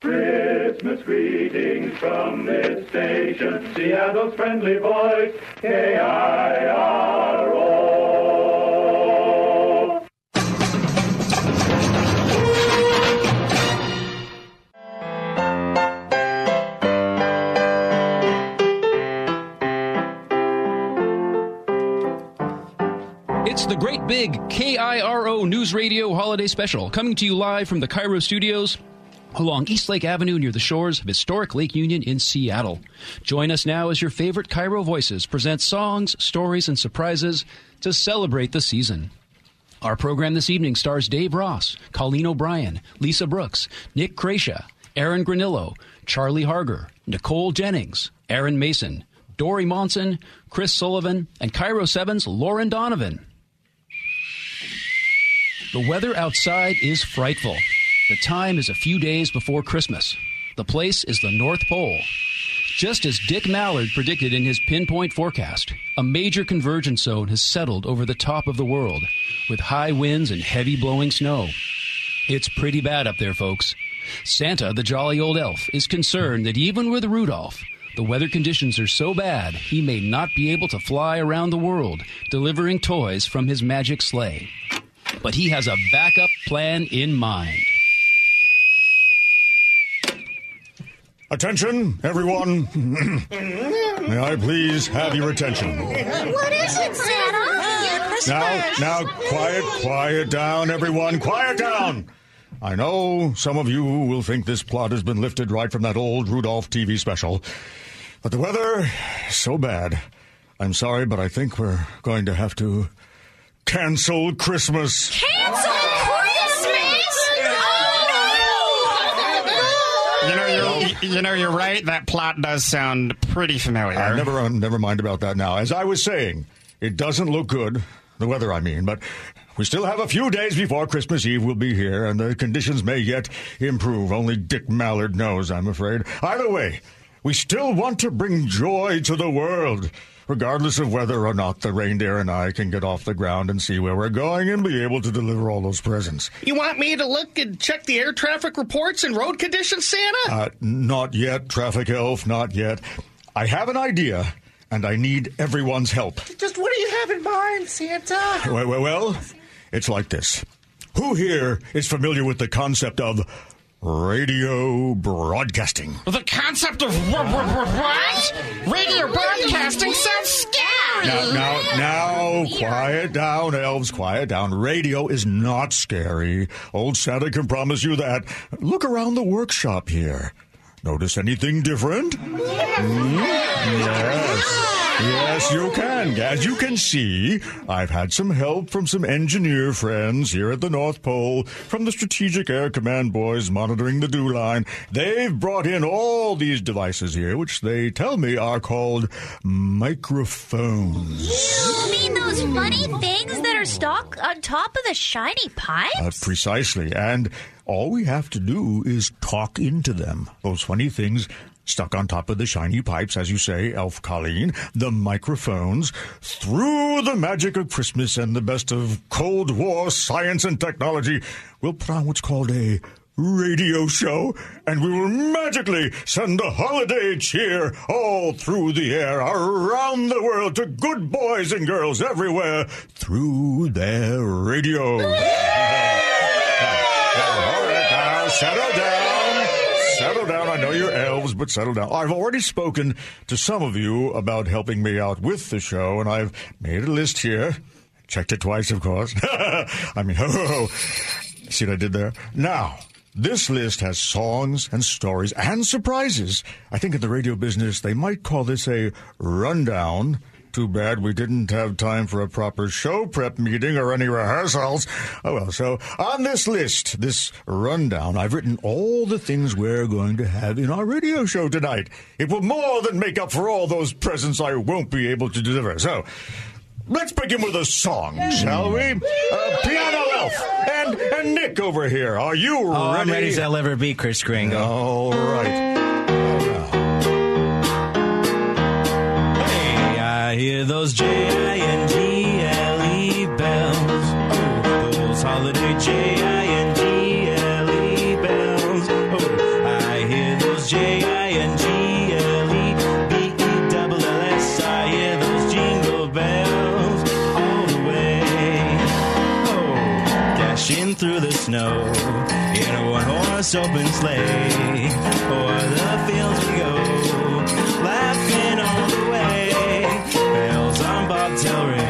Christmas greetings from this station, Seattle's friendly voice, K-I-R-O. It's the great big KIRO News Radio Holiday Special, coming to you live from the KIRO studios along East Lake Avenue near the shores of historic Lake Union in Seattle. Join us now as your favorite KIRO voices present songs, stories, and surprises to celebrate the season. Our program this evening stars Dave Ross, Colleen O'Brien, Lisa Brooks, Nick Creasia, Aaron Granillo, Charlie Harger, Nicole Jennings, Aaron Mason, Dory Monson, Chris Sullivan, and KIRO 7's Lauren Donovan. The weather outside is frightful. The time is a few days before Christmas. The place is the North Pole. Just as Dick Mallard predicted in his pinpoint forecast, a major convergence zone has settled over the top of the world, with high winds and heavy blowing snow. It's pretty bad up there, folks. Santa, the jolly old elf, is concerned that even with Rudolph, the weather conditions are so bad he may not be able to fly around the world delivering toys from his magic sleigh. But he has a backup plan in mind. Attention, everyone. May I please have your attention? What is it, Santa? Now, now, quiet, quiet down, everyone. Quiet down. I know some of you will think this plot has been lifted right from that old Rudolph TV special, but the weather is so bad. I'm sorry, but I think we're going to have to cancel Christmas. Cancel Christmas? Oh, You know, you're, you know, you're right. That plot does sound pretty familiar. Uh, never, uh, never mind about that now. As I was saying, it doesn't look good. The weather, I mean, but we still have a few days before Christmas Eve will be here, and the conditions may yet improve. Only Dick Mallard knows, I'm afraid. Either way, we still want to bring joy to the world. Regardless of whether or not the reindeer and I can get off the ground and see where we're going and be able to deliver all those presents. You want me to look and check the air traffic reports and road conditions, Santa? Uh, not yet, traffic elf, not yet. I have an idea, and I need everyone's help. Just what do you have in mind, Santa? Well, well, well, it's like this. Who here is familiar with the concept of radio broadcasting? The concept of wh- wh- wh- what? Radio broadcasting sounds scary. Now, now, now, quiet down, elves, quiet down. Radio is not scary. Old Santa can promise you that. Look around the workshop here. Notice anything different? Hmm? Yes. Yes, you can. As you can see, I've had some help from some engineer friends here at the North Pole, from the Strategic Air Command boys monitoring the dew line. They've brought in all these devices here, which they tell me are called microphones. You mean those funny things that are stuck on top of the shiny pipes? Uh, precisely. And all we have to do is talk into them. Those funny things stuck on top of the shiny pipes, as you say, Elf Colleen, the microphones, through the magic of Christmas and the best of Cold War science and technology, we'll put on what's called a radio show, and we will magically send a holiday cheer all through the air, around the world, to good boys and girls everywhere through their radios. Now, all right, now, settle down. Settle down. I know elves, but settle down. I've already spoken to some of you about helping me out with the show, and I've made a list here. Checked it twice, of course. I mean, ho, ho, ho. See what I did there? Now, this list has songs and stories and surprises. I think in the radio business, they might call this a rundown too bad we didn't have time for a proper show prep meeting or any rehearsals. Oh well, so on this list, this rundown, I've written all the things we're going to have in our radio show tonight. It will more than make up for all those presents I won't be able to deliver. So, Let's begin with a song, shall we? Uh, Piano Elf and, and Nick over here. Are you ready? Oh, I'm ready as I'll ever be, Chris Kringle. All right. Oh, I hear those J-I-N-G-L-E bells. Oh, those holiday J-I-N-G-L-E bells. Oh, I hear those J-I-N-G-L-E-B-E-double-L-S. I hear those jingle bells all the way. Oh, dashing through the snow in a one-horse open sleigh. O'er the fields we go, laughing all the way. On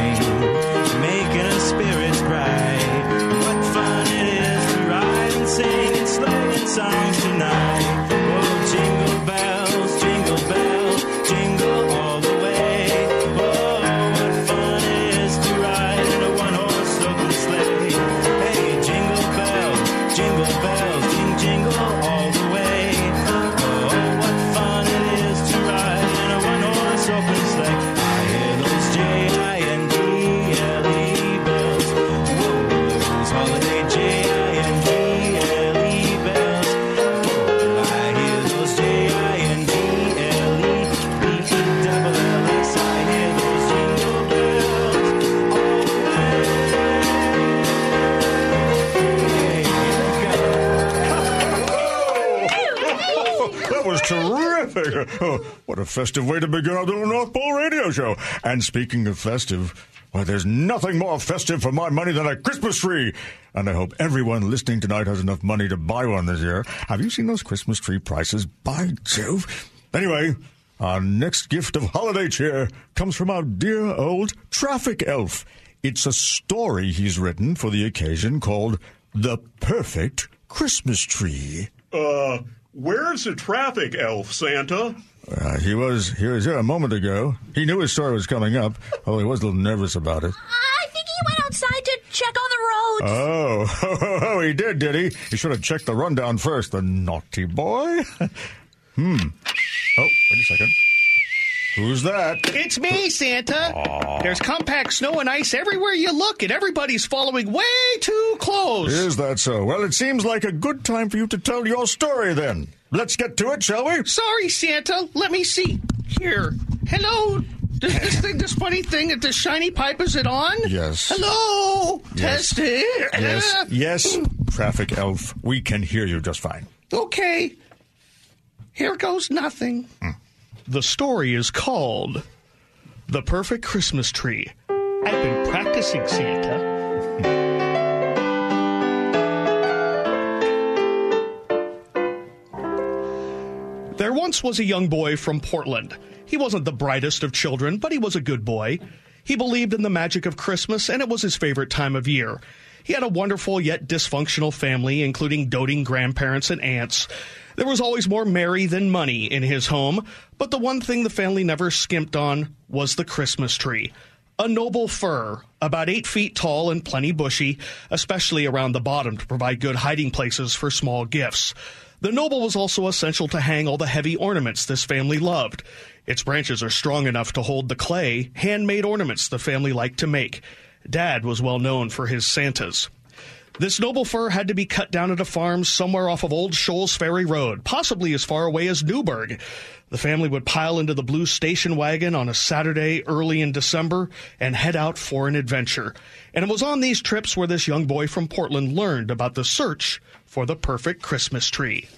Oh, what a festive way to begin our little North Pole radio show. And speaking of festive, why, there's nothing more festive for my money than a Christmas tree. And I hope everyone listening tonight has enough money to buy one this year. Have you seen those Christmas tree prices? By Jove. Anyway, our next gift of holiday cheer comes from our dear old traffic elf. It's a story he's written for the occasion called The Perfect Christmas Tree. Uh, where's the traffic elf, Santa? Uh, he was he was here a moment ago. He knew his story was coming up, although he was a little nervous about it. I think he went outside to check on the roads. Oh, oh, he did, did he? He should have checked the rundown first, the naughty boy. hmm. Oh, wait a second. Who's that? It's me, Santa. There's compact snow and ice everywhere you look, and everybody's following way too close. Is that so? Well, it seems like a good time for you to tell your story then. Let's get to it, shall we? Sorry, Santa. Let me see. Here. Hello. Does this thing, this funny thing at the shiny pipe, is it on? Yes. Hello. Yes. Testing. Yes, uh, yes, traffic elf. We can hear you just fine. Okay. Here goes nothing. Hmm. The story is called The Perfect Christmas Tree. I've been practicing, Santa. There once was a young boy from Portland. He wasn't the brightest of children, but he was a good boy. He believed in the magic of Christmas, and it was his favorite time of year. He had a wonderful yet dysfunctional family, including doting grandparents and aunts. There was always more merry than money in his home, but the one thing the family never skimped on was the Christmas tree. A noble fir, about eight feet tall and plenty bushy, especially around the bottom to provide good hiding places for small gifts. The noble was also essential to hang all the heavy ornaments this family loved. Its branches are strong enough to hold the clay, handmade ornaments the family liked to make. Dad was well known for his Santas. This noble fir had to be cut down at a farm somewhere off of Old Scholls Ferry Road, possibly as far away as Newberg. The family would pile into the blue station wagon on a Saturday early in December and head out for an adventure. And it was on these trips where this young boy from Portland learned about the search for the perfect Christmas tree.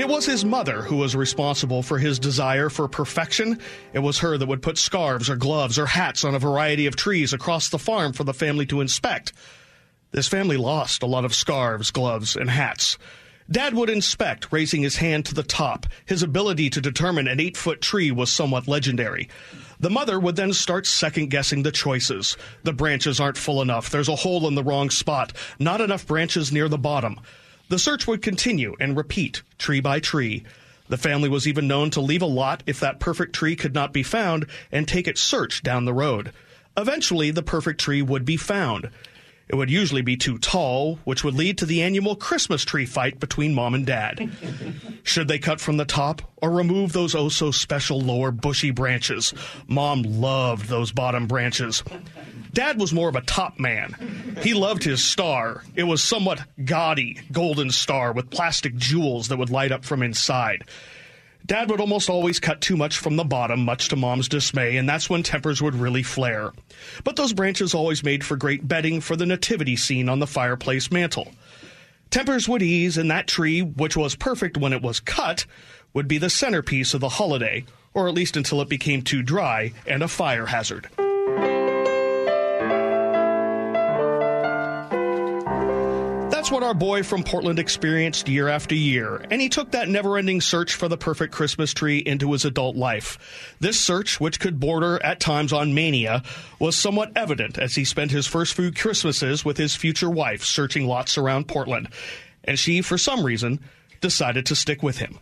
It was his mother who was responsible for his desire for perfection. It was her that would put scarves or gloves or hats on a variety of trees across the farm for the family to inspect. This family lost a lot of scarves, gloves, and hats. Dad would inspect, raising his hand to the top. His ability to determine an eight foot tree was somewhat legendary. The mother would then start second guessing the choices. The branches aren't full enough. There's a hole in the wrong spot. Not enough branches near the bottom. The search would continue and repeat, tree by tree. The family was even known to leave a lot if that perfect tree could not be found and take its search down the road. Eventually, the perfect tree would be found. It would usually be too tall, which would lead to the annual Christmas tree fight between mom and dad. Should they cut from the top or remove those oh so special lower bushy branches? Mom loved those bottom branches. Dad was more of a top man. He loved his star. It was somewhat gaudy, golden star with plastic jewels that would light up from inside. Dad would almost always cut too much from the bottom, much to Mom's dismay, and that's when tempers would really flare. But those branches always made for great bedding for the nativity scene on the fireplace mantel. Tempers would ease, and that tree, which was perfect when it was cut, would be the centerpiece of the holiday, or at least until it became too dry and a fire hazard. What our boy from Portland experienced year after year, and he took that never ending search for the perfect Christmas tree into his adult life. This search, which could border at times on mania, was somewhat evident as he spent his first few Christmases with his future wife searching lots around Portland, and she, for some reason, decided to stick with him.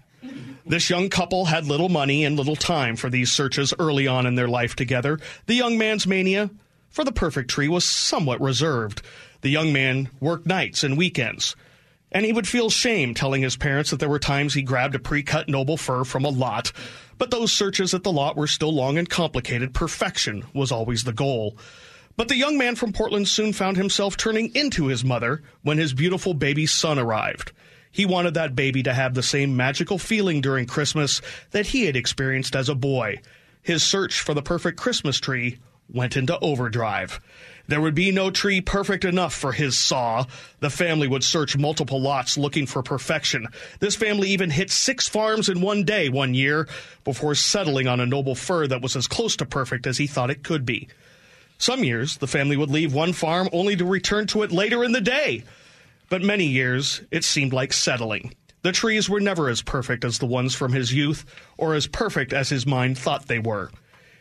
This young couple had little money and little time for these searches early on in their life together. The young man's mania for the perfect tree was somewhat reserved. The young man worked nights and weekends, and he would feel shame telling his parents that there were times he grabbed a pre cut noble fir from a lot. But those searches at the lot were still long and complicated. Perfection was always the goal. But the young man from Portland soon found himself turning into his mother when his beautiful baby son arrived. He wanted that baby to have the same magical feeling during Christmas that he had experienced as a boy. His search for the perfect Christmas tree went into overdrive. There would be no tree perfect enough for his saw. The family would search multiple lots looking for perfection. This family even hit six farms in one day one year before settling on a noble fir that was as close to perfect as he thought it could be. Some years, the family would leave one farm only to return to it later in the day. But many years, it seemed like settling. The trees were never as perfect as the ones from his youth, or as perfect as his mind thought they were.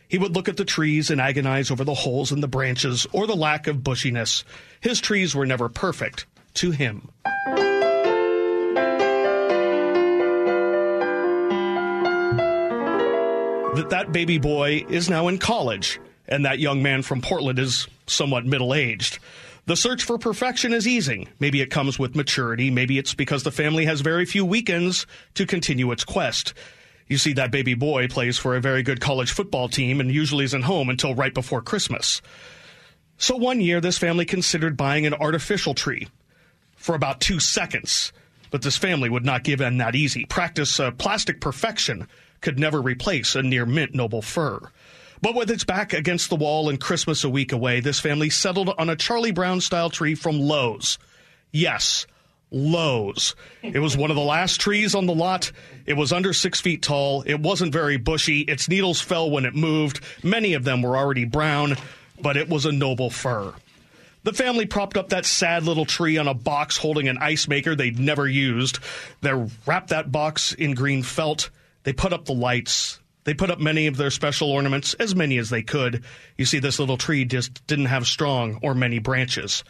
He would look at the trees and agonize over the holes in the branches or the lack of bushiness. His trees were never perfect to him. That that baby boy is now in college, and that young man from Portland is somewhat middle aged. The search for perfection is easing. Maybe it comes with maturity. Maybe it's because the family has very few weekends to continue its quest. You see, that baby boy plays for a very good college football team and usually isn't home until right before Christmas. So one year, this family considered buying an artificial tree for about two seconds. But this family would not give in that easy. Practice uh, plastic perfection could never replace a near mint noble fir. But with its back against the wall and Christmas a week away, this family settled on a Charlie Brown style tree from Lowe's. Yes, Lowe's. It was one of the last trees on the lot. It was under six feet tall. It wasn't very bushy. Its needles fell when it moved. Many of them were already brown, but it was a noble fir. The family propped up that sad little tree on a box holding an ice maker they'd never used. They wrapped that box in green felt. They put up the lights. They put up many of their special ornaments, as many as they could. You see, this little tree just didn't have strong or many branches.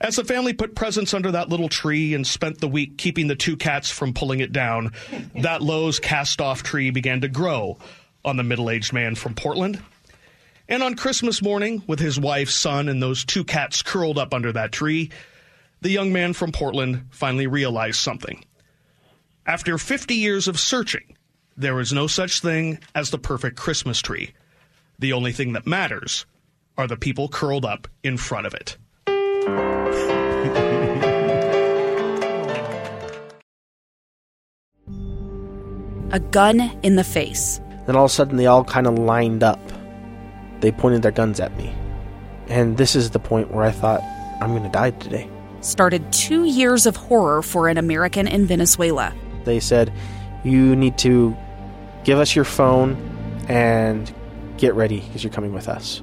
As the family put presents under that little tree and spent the week keeping the two cats from pulling it down, that Lowe's cast off tree began to grow on the middle aged man from Portland. And on Christmas morning, with his wife, son, and those two cats curled up under that tree, the young man from Portland finally realized something. After 50 years of searching, there is no such thing as the perfect Christmas tree. The only thing that matters are the people curled up in front of it. A gun in the face. Then all of a sudden, they all kind of lined up. They pointed their guns at me. And this is the point where I thought, I'm going to die today. Started two years of horror for an American in Venezuela. They said, You need to give us your phone and get ready because you're coming with us.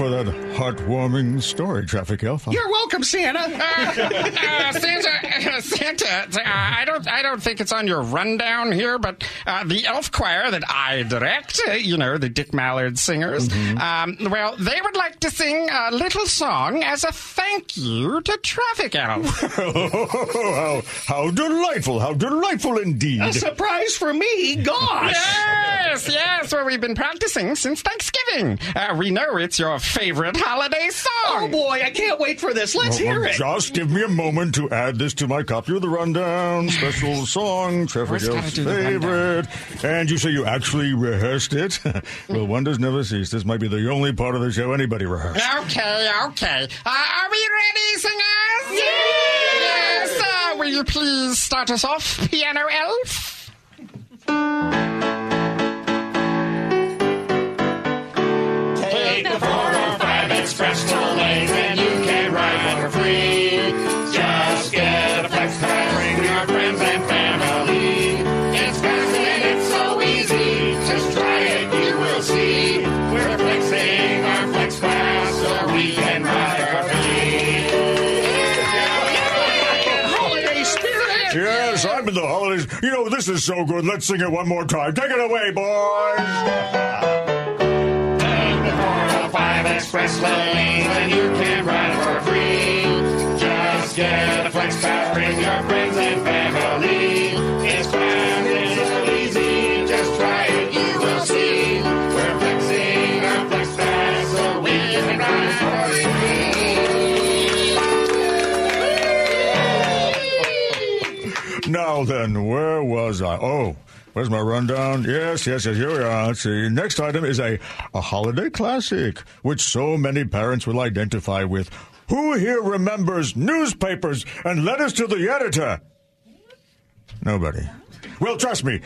For that heartwarming story, Traffic Elf. You're welcome, Santa. Uh, Santa, uh, Santa. Uh, I don't, I don't think it's on your rundown here, but uh, the elf choir that I direct, uh, you know, the Dick Mallard singers. Um, well, they would like to sing a little song as a thank you to Traffic Elf. how, how delightful! How delightful indeed! A surprise for me, gosh! Yes, yes. Well, we've been practicing since Thanksgiving. Uh, we know it's your favorite holiday song. Oh boy, I can't wait for this. Let's Well, hear well, it. Just give me a moment to add this to my copy of the rundown. Special song, Trevor Always gotta Elf's do the favorite. And you say you actually rehearsed it? well, wonders never cease. This might be the only part of the show anybody rehearsed. Okay, okay. Uh, are we ready, singers? Yes! Uh, will you please start us off, Piano Elf? Take the 405 Express toll lanes and you can ride for free. Just get a flex pass, bring your friends and family. It's fast and it's so easy. Just try it, you will see. We're flexing our flex pass so we can ride for free. Holiday spirit. Yes, I'm in the holidays. You know, this is so good. Let's sing it one more time. Take it away, boys. Take the 405 Express lanes and you can ride for free. Just get a flex pass, bring your friends and family. It's fast and so easy, just try it, you will see. We're flexing our flex pass so we can ride for free. Now then, where was I? Oh, where's my rundown? Yes, yes, yes, here we are. Let's see. Next item is a, a holiday classic, which so many parents will identify with. Who here remembers newspapers and letters to the editor? Nobody. Well, trust me,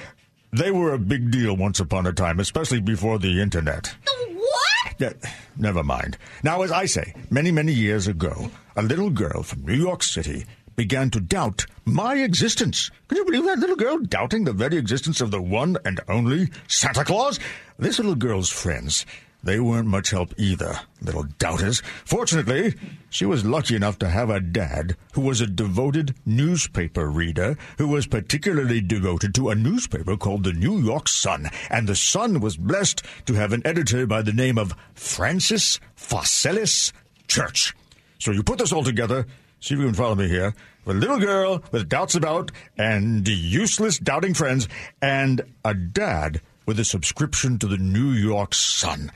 they were a big deal once upon a time, especially before the internet. The what? Yeah, never mind. Now, as I say, many, many years ago, a little girl from New York City began to doubt my existence. Can you believe that little girl doubting the very existence of the one and only Santa Claus? This little girl's friends, they weren't much help either, little doubters. Fortunately, she was lucky enough to have a dad who was a devoted newspaper reader who was particularly devoted to a newspaper called the New York Sun. And the Sun was blessed to have an editor by the name of Francis Pharcellus Church. So you put this all together, see if you can follow me here. A little girl with doubts about and useless doubting friends, and a dad with a subscription to the New York Sun.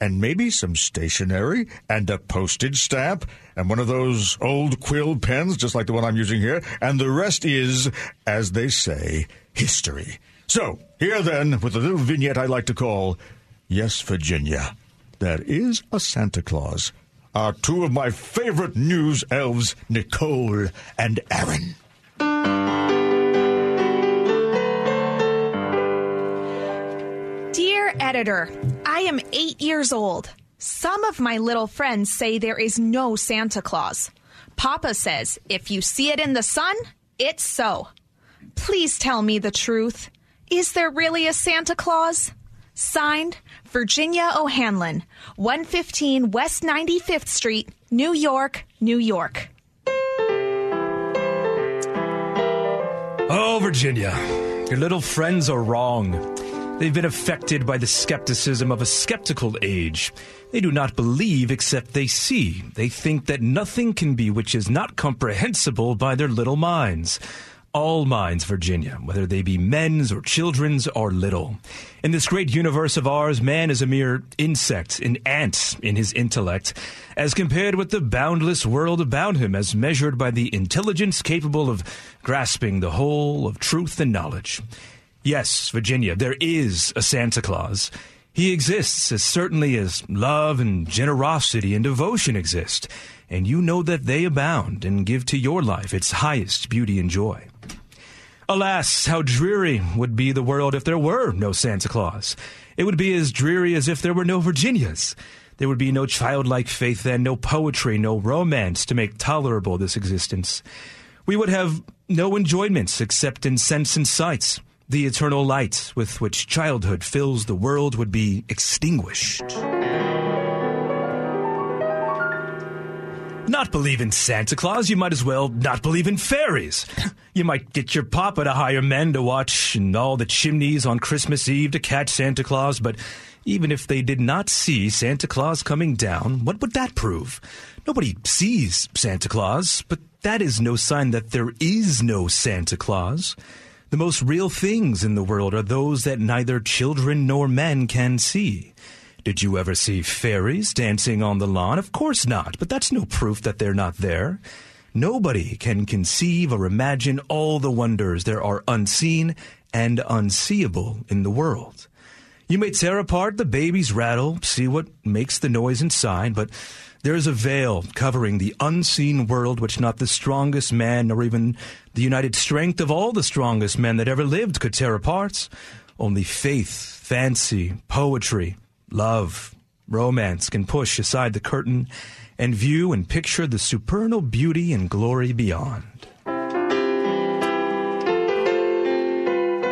And maybe some stationery and a postage stamp and one of those old quill pens, just like the one I'm using here. And the rest is, as they say, history. So, here then, with a little vignette I like to call Yes, Virginia. There is a Santa Claus are two of my favorite news elves, Nicole and Aaron. Dear editor, I am eight years old. Some of my little friends say there is no Santa Claus. Papa says if you see it in the sun, it's so. Please tell me the truth. Is there really a Santa Claus? Signed, Virginia O'Hanlon, 115 West 95th Street, New York, New York. Oh, Virginia, your little friends are wrong. They've been affected by the skepticism of a skeptical age. They do not believe except they see. They think that nothing can be which is not comprehensible by their little minds. All minds, Virginia, whether they be men's or children's or little. In this great universe of ours, man is a mere insect, an ant in his intellect, as compared with the boundless world about him, as measured by the intelligence capable of grasping the whole of truth and knowledge. Yes, Virginia, there is a Santa Claus. He exists as certainly as love and generosity and devotion exist, and you know that they abound and give to your life its highest beauty and joy. Alas, how dreary would be the world if there were no Santa Claus. It would be as dreary as if there were no Virginias. There would be no childlike faith then, no poetry, no romance to make tolerable this existence. We would have no enjoyments except in sense and sights. The eternal light with which childhood fills the world would be extinguished. Not believe in Santa Claus, you might as well not believe in fairies. You might get your papa to hire men to watch in all the chimneys on Christmas Eve to catch Santa Claus, but even if they did not see Santa Claus coming down, what would that prove? Nobody sees Santa Claus, but that is no sign that there is no Santa Claus. The most real things in the world are those that neither children nor men can see. Did you ever see fairies dancing on the lawn? Of course not, but that's no proof that they're not there. Nobody can conceive or imagine all the wonders there are unseen and unseeable in the world. You may tear apart the baby's rattle, see what makes the noise inside, but there is a veil covering the unseen world which not the strongest man nor even the united strength of all the strongest men that ever lived could tear apart. Only faith, fancy, poetry, love, romance can push aside the curtain and view and picture the supernal beauty and glory beyond.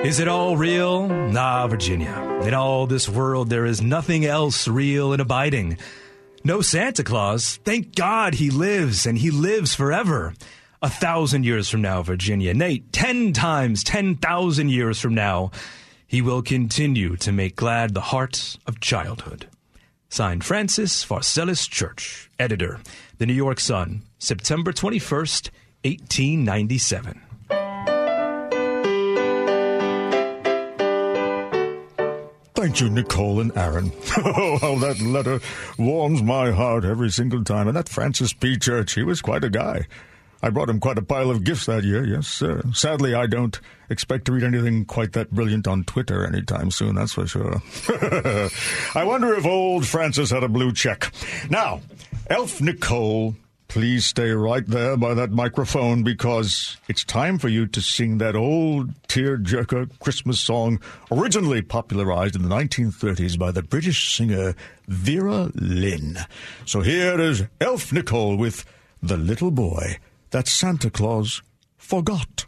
Is it all real? Nah, Virginia. In all this world, there is nothing else real and abiding. No Santa Claus. Thank God he lives, and he lives forever. A thousand years from now, Virginia, nay, ten times, ten thousand years from now, he will continue to make glad the heart of childhood. Signed Francis Pharcellus Church, editor, The New York Sun, September 21st, 1897. Thank you, Nicole and Aaron. Oh, how that letter warms my heart every single time. And that Francis P. Church, he was quite a guy. I brought him quite a pile of gifts that year, yes, sir. Sadly, I don't expect to read anything quite that brilliant on Twitter anytime soon, that's for sure. I wonder if old Francis had a blue check. Now, Elf Nicole, please stay right there by that microphone because it's time for you to sing that old tear-jerker Christmas song originally popularized in the 1930s by the British singer Vera Lynn. So here is Elf Nicole with The Little Boy That Santa Claus Forgot.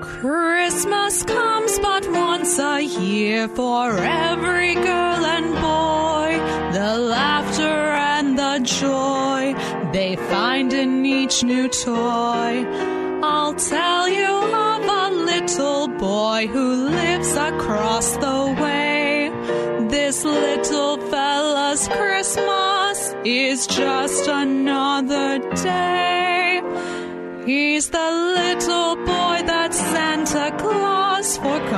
Christmas comes but once a year for every girl and boy. The laughter and the joy they find in each new toy. I'll tell you of a little boy who lives across the way. This little fella's Christmas is just another day. He's the little boy that Santa Claus forgot.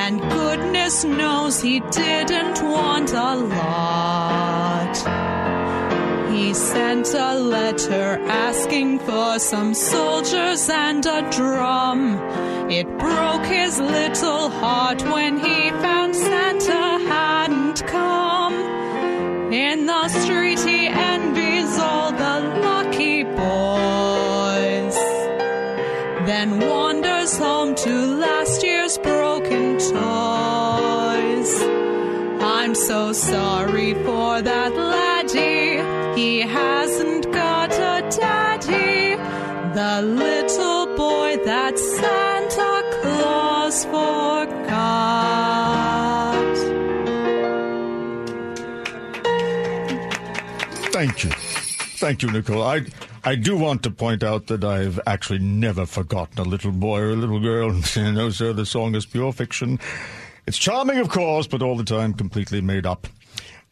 And goodness knows he didn't want a lot. He sent a letter asking for some soldiers and a drum. It broke his little heart when he found Santa hadn't come. In the street he envies all the lucky boys. Then wanders home to last year's broken toys. I'm so sorry for that laddie. He hasn't got a daddy. The little forgot. Thank you. Thank you, Nicole. I, I do want to point out that I've actually never forgotten a little boy or a little girl. no, sir, the song is pure fiction. It's charming, of course, but all the time completely made up.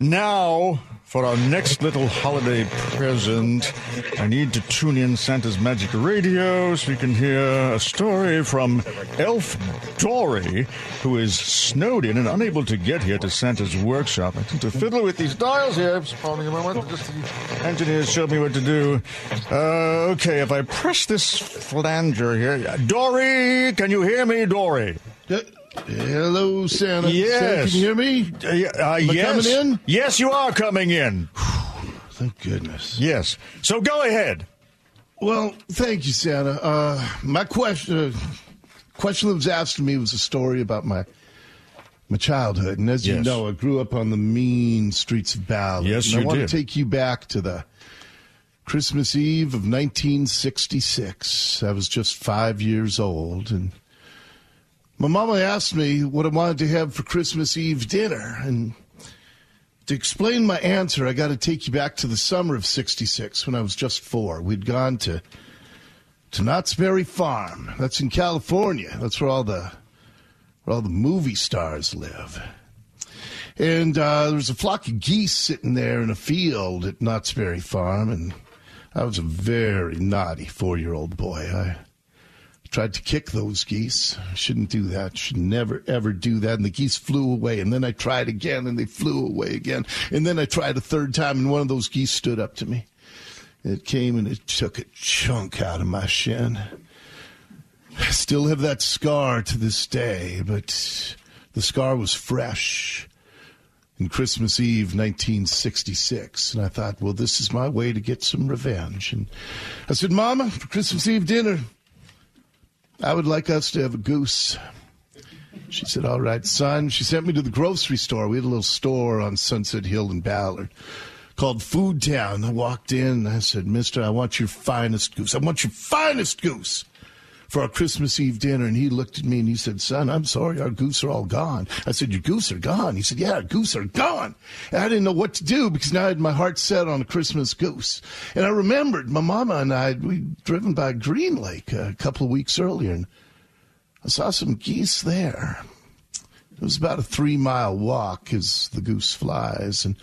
Now, for our next little holiday present, I need to tune in Santa's Magic Radio so we can hear a story from Elf Dory, who is snowed in and unable to get here to Santa's workshop. I to fiddle with these dials here. Just a moment. Just the engineers showed me what to do. Uh, okay, if I press this flanger here. Dory, can you hear me, Dory? Hello, Santa. Yes. Santa, can you hear me? Uh, uh, yes. coming in? Yes, you are coming in. Thank goodness. Yes. So go ahead. Well, thank you, Santa. Uh, my question, uh, question that was asked to me was a story about my my childhood, and as you know, I grew up on the mean streets of Ballard. Yes, and I want did. to take you back to the Christmas Eve of 1966. I was just five years old, and my mama asked me what I wanted to have for Christmas Eve dinner, and to explain my answer, I got to take you back to the summer of '66 when I was just four. We'd gone to to Knott's Berry Farm. That's in California. That's where all the where all the movie stars live. And uh, there was a flock of geese sitting there in a field at Knott's Berry Farm, and I was a very naughty four-year-old boy. I tried to kick those geese. Shouldn't do that. Should never ever do that. And the geese flew away. And then I tried again, and they flew away again. And then I tried a third time, and one of those geese stood up to me. It came and it took a chunk out of my shin. I still have that scar to this day, but the scar was fresh in Christmas Eve 1966. And I thought, well, this is my way to get some revenge. And I said, Mama, for Christmas Eve dinner, I would like us to have a goose. She said, All right, son. She sent me to the grocery store. We had a little store on Sunset Hill in Ballard called Food Town. I walked in I said, Mister, I want your finest goose. I want your finest goose for our Christmas Eve dinner. And he looked at me and he said, Son, I'm sorry, our goose are all gone. I said, Your goose are gone? He said, Yeah, our goose are gone. And I didn't know what to do because now I had my heart set on a Christmas goose. And I remembered my mama and I, we'd driven by Green Lake a couple of weeks earlier and I saw some geese there. It was about a three mile walk as the goose flies. And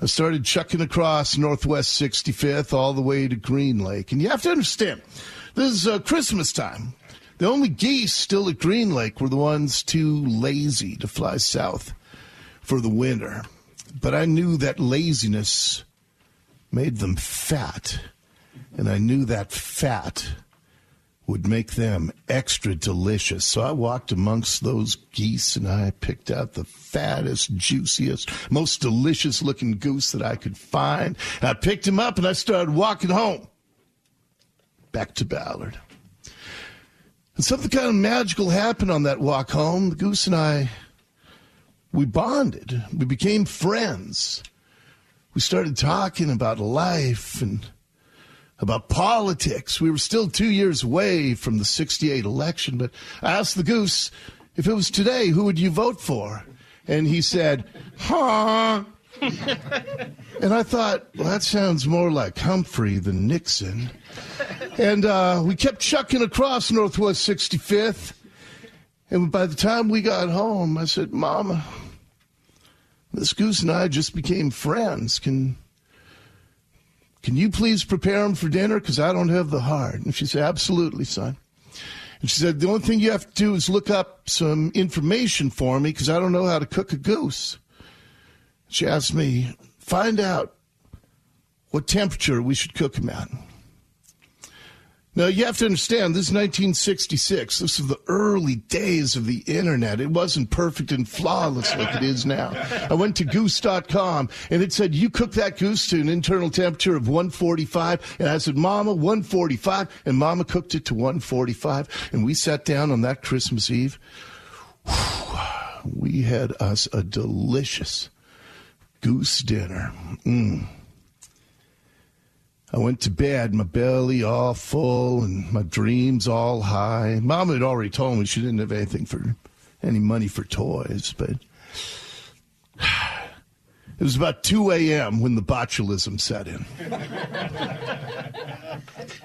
I started chucking across Northwest 65th all the way to Green Lake. And you have to understand, this is uh, Christmas time. The only geese still at Green Lake were the ones too lazy to fly south for the winter. But I knew that laziness made them fat. And I knew that fat would make them extra delicious. So I walked amongst those geese and I picked out the fattest, juiciest, most delicious looking goose that I could find. I picked him up and I started walking home back to Ballard. And something kind of magical happened on that walk home. The goose and I, we bonded. We became friends. We started talking about life and about politics. We were still two years away from the 68 election, but I asked the goose, if it was today, who would you vote for? And he said, huh? and I thought, well, that sounds more like Humphrey than Nixon. And uh, we kept chucking across Northwest 65th. And by the time we got home, I said, Mama, this goose and I just became friends. Can can you please prepare him for dinner? Because I don't have the heart. And she said, Absolutely, son. And she said, The only thing you have to do is look up some information for me because I don't know how to cook a goose. She asked me, Find out what temperature we should cook him at. Now, you have to understand, this is 1966. This is the early days of the internet. It wasn't perfect and flawless like it is now. I went to goose.com and it said, you cook that goose to an internal temperature of 145. And I said, Mama, 145. And Mama cooked it to 145. And we sat down on that Christmas Eve. We had us a delicious goose dinner. Mm. I went to bed, my belly all full and my dreams all high. Mom had already told me she didn't have anything for any money for toys, but it was about 2 a.m. when the botulism set in.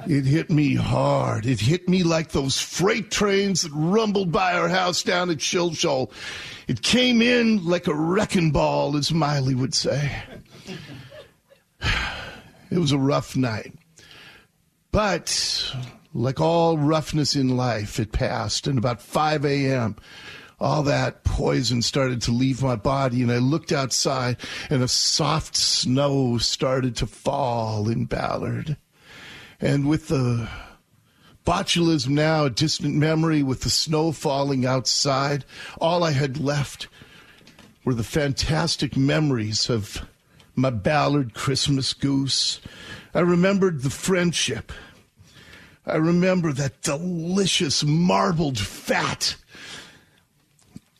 It hit me hard. It hit me like those freight trains that rumbled by our house down at Shoal. It came in like a wrecking ball, as Miley would say. It was a rough night. But like all roughness in life, it passed. And about 5 a.m., all that poison started to leave my body, and I looked outside, and a soft snow started to fall in Ballard. And with the Botulism now, a distant memory with the snow falling outside. All I had left were the fantastic memories of my Ballard Christmas goose. I remembered the friendship. I remember that delicious marbled fat.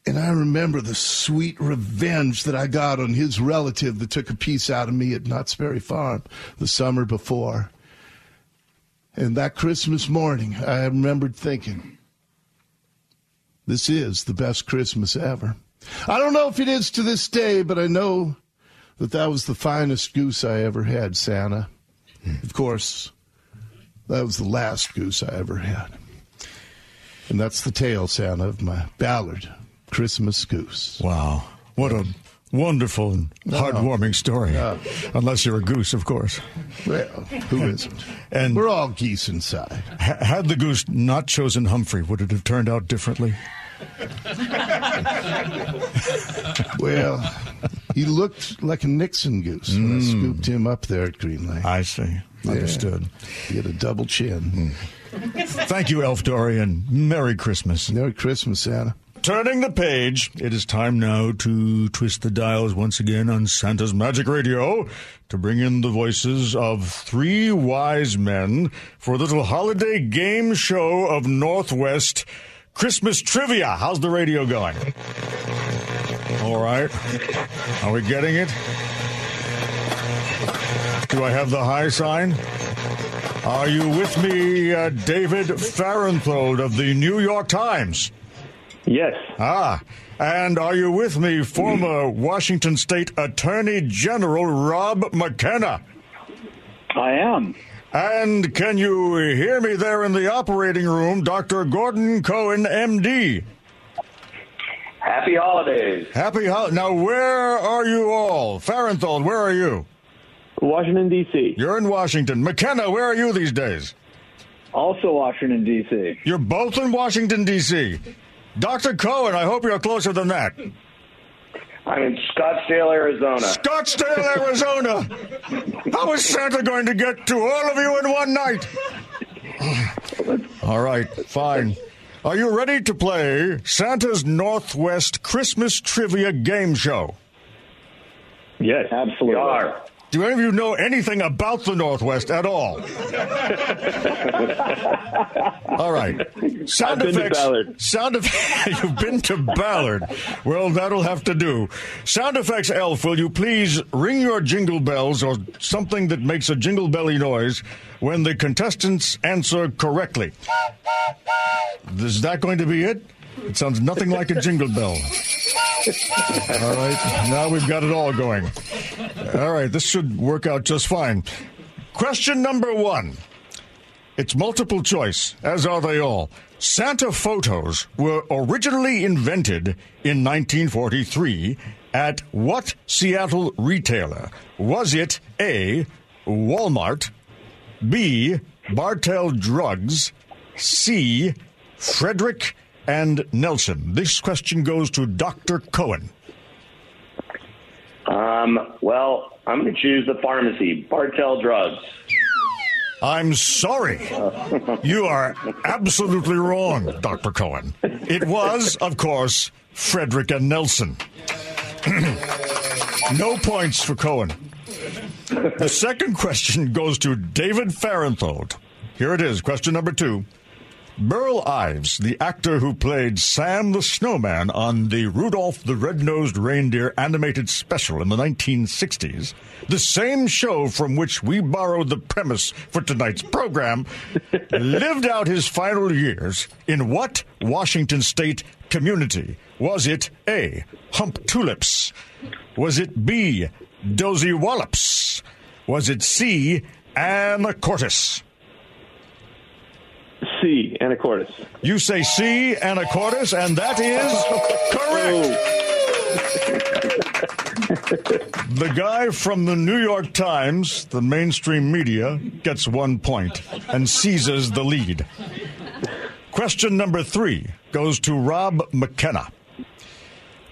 And I remember the sweet revenge that I got on his relative that took a piece out of me at Knott's Berry Farm the summer before. And that Christmas morning, I remembered thinking, this is the best Christmas ever. I don't know if it is to this day, but I know that that was the finest goose I ever had, Santa. Hmm. Of course, that was the last goose I ever had. And that's the tale, Santa, of my Ballard Christmas goose. Wow. What a wonderful and heartwarming story. Unless you're a goose, of course. Well, who isn't? And We're all geese inside. ha- had the goose not chosen Humphrey, would it have turned out differently? Well, he looked like a Nixon goose when I hmm. scooped him up there at Green Lake. I see. Understood. He had a double chin. Hmm. Thank you, Elf Dory, and Merry Christmas. Merry Christmas, Santa. Turning the page, it is time now to twist the dials once again on Santa's Magic Radio to bring in the voices of three wise men for a little holiday game show of Northwest Christmas trivia. How's the radio going? All right. Are we getting it? Do I have the high sign? Are you with me, uh, David Fahrenthold of the New York Times? Yes. Ah, and are you with me, former Washington State Attorney General Rob McKenna? I am. And can you hear me there in the operating room, Dr. Gordon Cohen, MD? Happy holidays. Happy holidays. Now, where are you all? Fahrenthold, where are you? Washington, D.C. You're in Washington. McKenna, where are you these days? Also Washington, D.C. You're both in Washington, D.C. Dr. Cohen, I hope you're closer than that. I'm in Scottsdale, Arizona. Scottsdale, Arizona. How is Santa going to get to all of you in one night? All right, fine. Are you ready to play Santa's Northwest Christmas Trivia Game Show? Yes, absolutely. We are. Do any of you know anything about the Northwest at all? all right. Sound I've been to effects. Ballard. Sound effects. You've been to Ballard. Well, that'll have to do. Sound effects, Elf. Will you please ring your jingle bells or something that makes a jingle belly noise when the contestants answer correctly? Is that going to be it? It sounds nothing like a jingle bell. All right, now we've got it all going. All right, this should work out just fine. Question number one. It's multiple choice, as are they all. Santa photos were originally invented in 1943 at what Seattle retailer? Was it A. Walmart, B. Bartell Drugs, C. Frederick and Nelson? This question goes to Dr. Cohen. Um, well, I'm going to choose the pharmacy, Bartell Drugs. I'm sorry. You are absolutely wrong, Dr. Cohen. It was, of course, Frederick and Nelson. no points for Cohen. The second question goes to David Fahrenthold. Here it is, question number two. Burl Ives, the actor who played Sam the Snowman on the Rudolph the Red-Nosed Reindeer animated special in the 1960s, the same show from which we borrowed the premise for tonight's program, lived out his final years in what Washington state community? Was it A. Humptulips? Was it B. Dosewallips? Was it C. Anacortes? C, Anacortes. You say C, Anacortes, and that is correct. the guy from the New York Times, the mainstream media, gets one point and seizes the lead. Question number three goes to Rob McKenna.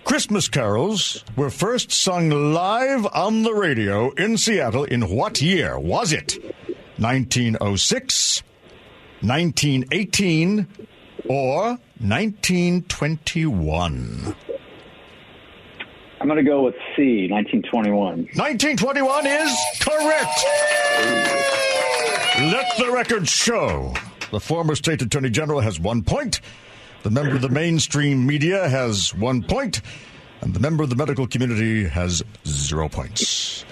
Christmas carols were first sung live on the radio in Seattle in what year? Was it 1906, 1918 or 1921? I'm going to go with C, 1921. 1921 is correct. Let the record show. The former state attorney general has one point. The member of the mainstream media has one point. And the member of the medical community has zero points.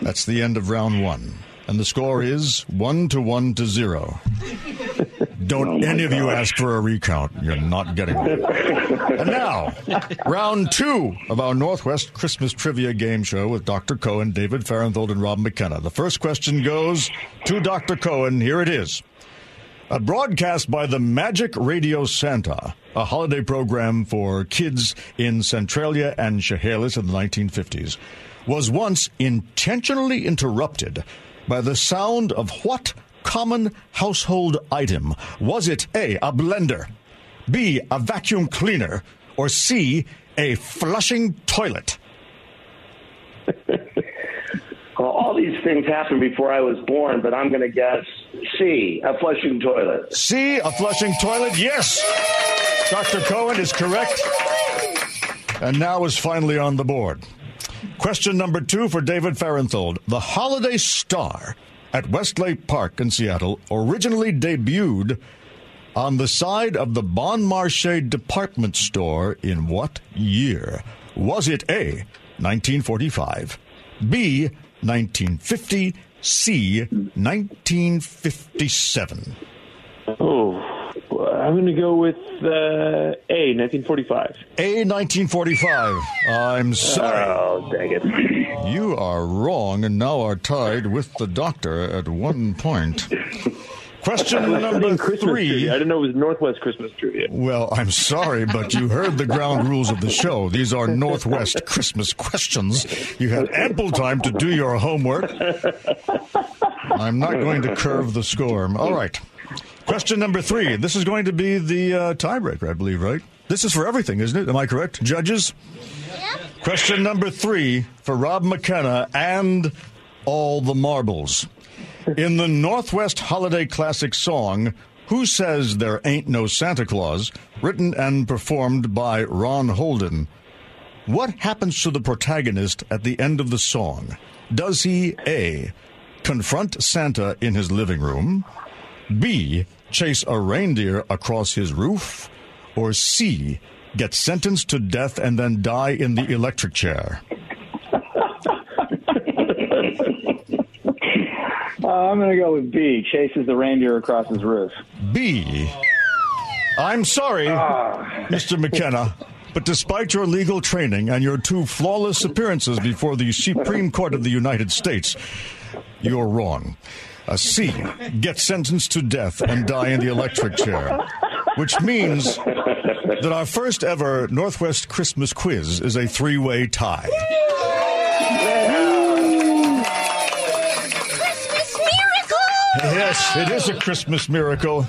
That's the end of round one. And the score is one to one to zero. Don't oh any of you ask for a recount. You're not getting one. And now, round two of our Northwest Christmas Trivia Game Show with Dr. Cohen, David Fahrenthold, and Rob McKenna. The first question goes to Dr. Cohen. Here it is. A broadcast by the Magic Radio Santa, a holiday program for kids in Centralia and Chehalis in the 1950s, was once intentionally interrupted by the sound of what common household item? Was it A, a blender, B, a vacuum cleaner, or C, a flushing toilet? Well, all these things happened before I was born, but I'm going to guess C, a flushing toilet. C, a flushing toilet. Yes, Dr. Cohen is correct. And now is finally on the board. Question number two for David Fahrenthold. The Holiday Star at Westlake Park in Seattle originally debuted on the side of the Bon Marché department store in what year? Was it A, 1945, B, 1950, C, 1957? Oh, I'm going to go with uh, A, 1945. A, 1945. I'm sorry. Oh, dang it. You are wrong and now are tied with the doctor at one point. Question number three. trivia. I didn't know it was Northwest Christmas trivia. Well, I'm sorry, but you heard the ground rules of the show. These are Northwest Christmas questions. You had ample time to do your homework. I'm not going to curve the score. All right. Question number three. This is going to be the uh, tiebreaker, I believe, right? This is for everything, isn't it? Am I correct, judges? Yeah. Question number three for Rob McKenna and all the marbles. In the Northwest Holiday Classic song, Who Says There Ain't No Santa Claus, written and performed by Ron Holden, what happens to the protagonist at the end of the song? Does he A. confront Santa in his living room, B. chase a reindeer across his roof, or C. get sentenced to death and then die in the electric chair? Uh, I'm going to go with B, chases the reindeer across his roof. B. I'm sorry, Mr. McKenna, but despite your legal training and your two flawless appearances before the Supreme Court of the United States, you're wrong. A C. Get sentenced to death and die in the electric chair. Which means that our first ever Northwest Christmas quiz is a three way tie. Yes, it is a Christmas miracle.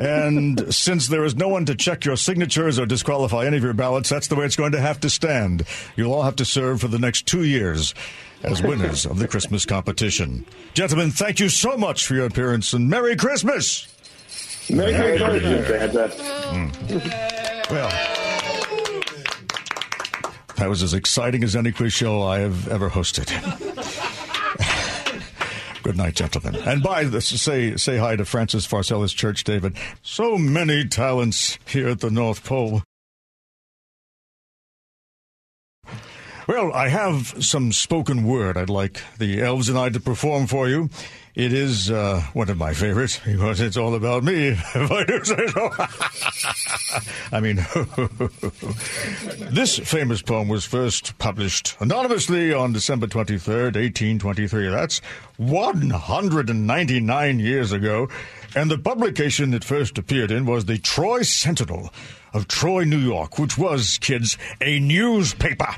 And since there is no one to check your signatures or disqualify any of your ballots, that's the way it's going to have to stand. You'll all have to serve for the next two years as winners of the Christmas competition. Gentlemen, thank you so much for your appearance and Merry Christmas! Merry Christmas, Santa. Mm. Well, that was as exciting as any quiz show I have ever hosted. Good night, gentlemen. And by this, say say hi to Francis Pharcellus Church, David. So many talents here at the North Pole. Well, I have some spoken word I'd like the elves and I to perform for you. It is uh, one of my favorites because it's all about me, if I do say so. I mean, this famous poem was first published anonymously on December 23rd, 1823. That's 199 years ago. And the publication it first appeared in was the Troy Sentinel of Troy, New York, which was, kids, a newspaper.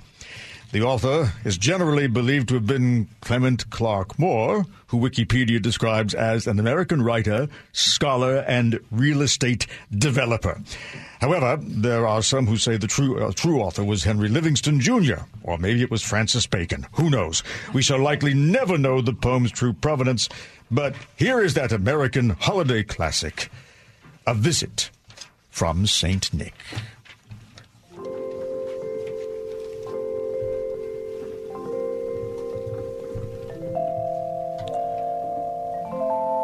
The author is generally believed to have been Clement Clarke Moore, who Wikipedia describes as an American writer, scholar, and real estate developer. However, there are some who say the true, uh, true author was Henry Livingston Jr., or maybe it was Francis Bacon. Who knows? We shall likely never know the poem's true provenance, but here is that American holiday classic, A Visit from St. Nick.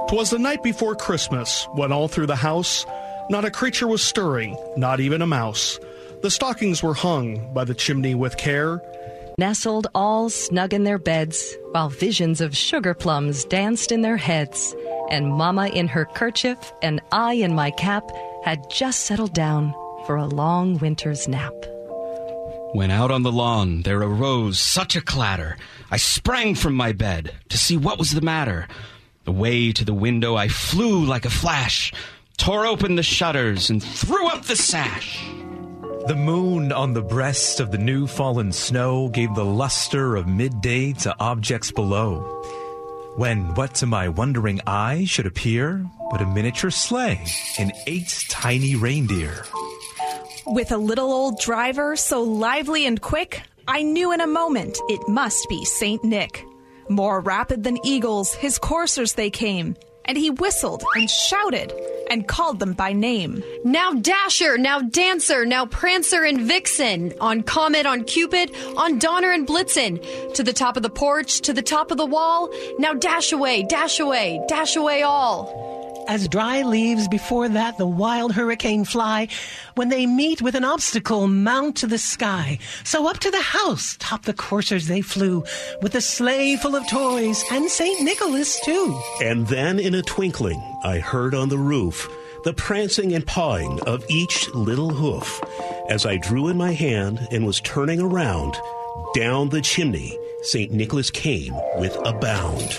'Twas the night before Christmas, when all through the house not a creature was stirring, not even a mouse. The stockings were hung by the chimney with care. Nestled all snug in their beds, while visions of sugar plums danced in their heads, and Mamma in her kerchief and I in my cap had just settled down for a long winter's nap. When out on the lawn there arose such a clatter, I sprang from my bed to see what was the matter. Away to the window I flew like a flash, tore open the shutters, and threw up the sash. The moon on the breast of the new fallen snow gave the luster of midday to objects below. When what to my wondering eye should appear but a miniature sleigh and eight tiny reindeer. With a little old driver so lively and quick, I knew in a moment it must be Saint Nick. More rapid than eagles, his coursers they came, and he whistled and shouted and called them by name. Now Dasher, now Dancer, now Prancer and Vixen, on Comet, on Cupid, on Donner and Blitzen, to the top of the porch, to the top of the wall, now dash away, dash away, dash away all. As dry leaves before that the wild hurricane fly, when they meet with an obstacle, mount to the sky. So up to the house, top the coursers they flew, with a sleigh full of toys, and St. Nicholas too. And then in a twinkling, I heard on the roof the prancing and pawing of each little hoof. As I drew in my hand and was turning around, down the chimney, St. Nicholas came with a bound.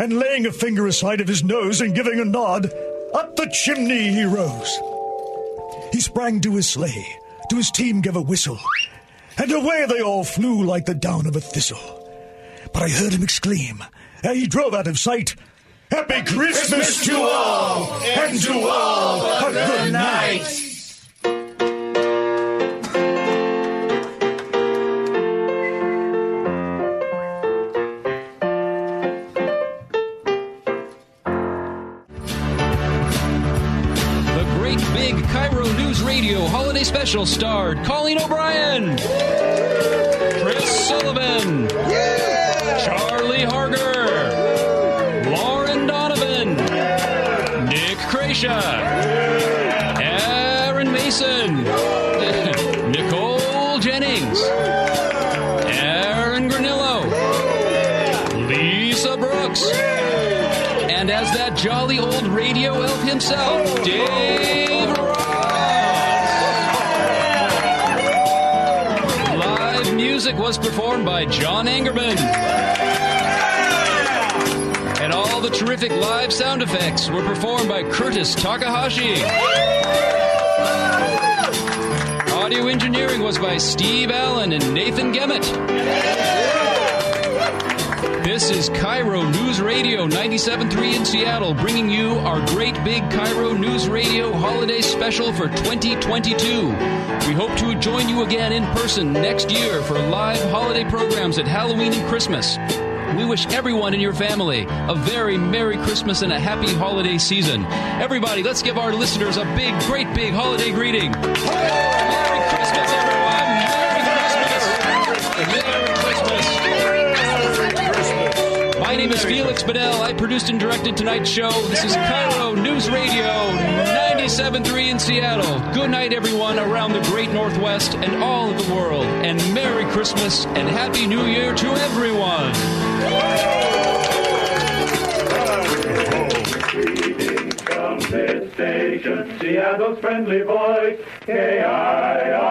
and laying a finger aside of his nose and giving a nod, up the chimney he rose. He sprang to his sleigh, to his team gave a whistle, and away they all flew like the down of a thistle. But I heard him exclaim, ere he drove out of sight, Happy Christmas to all, and to all a good night. The holiday special starred Colleen O'Brien, Chris Sullivan, Charlie Harger, Lauren Donovan, Nick Creasia, Aaron Mason, Nicole Jennings, Aaron Granillo, Lisa Brooks, and as that jolly old radio elf himself, was performed by John Angerman. And all the terrific live sound effects were performed by Curtis Takahashi. Audio engineering was by Steve Allen and Nathan Gemmett. This is KIRO News Radio 97.3 in Seattle, bringing you our great big KIRO News Radio holiday special for 2022. We hope to join you again in person next year for live holiday programs at Halloween and Christmas. We wish everyone in your family a very Merry Christmas and a happy holiday season. Everybody, let's give our listeners a big, great big holiday greeting. Name is Felix Bedell. I produced and directed tonight's show. This is KIRO News Radio 97.3 in Seattle. Good night, everyone around the great Northwest and all of the world. And Merry Christmas and Happy New Year to everyone. Station, Seattle's friendly voice, K-I-R-O.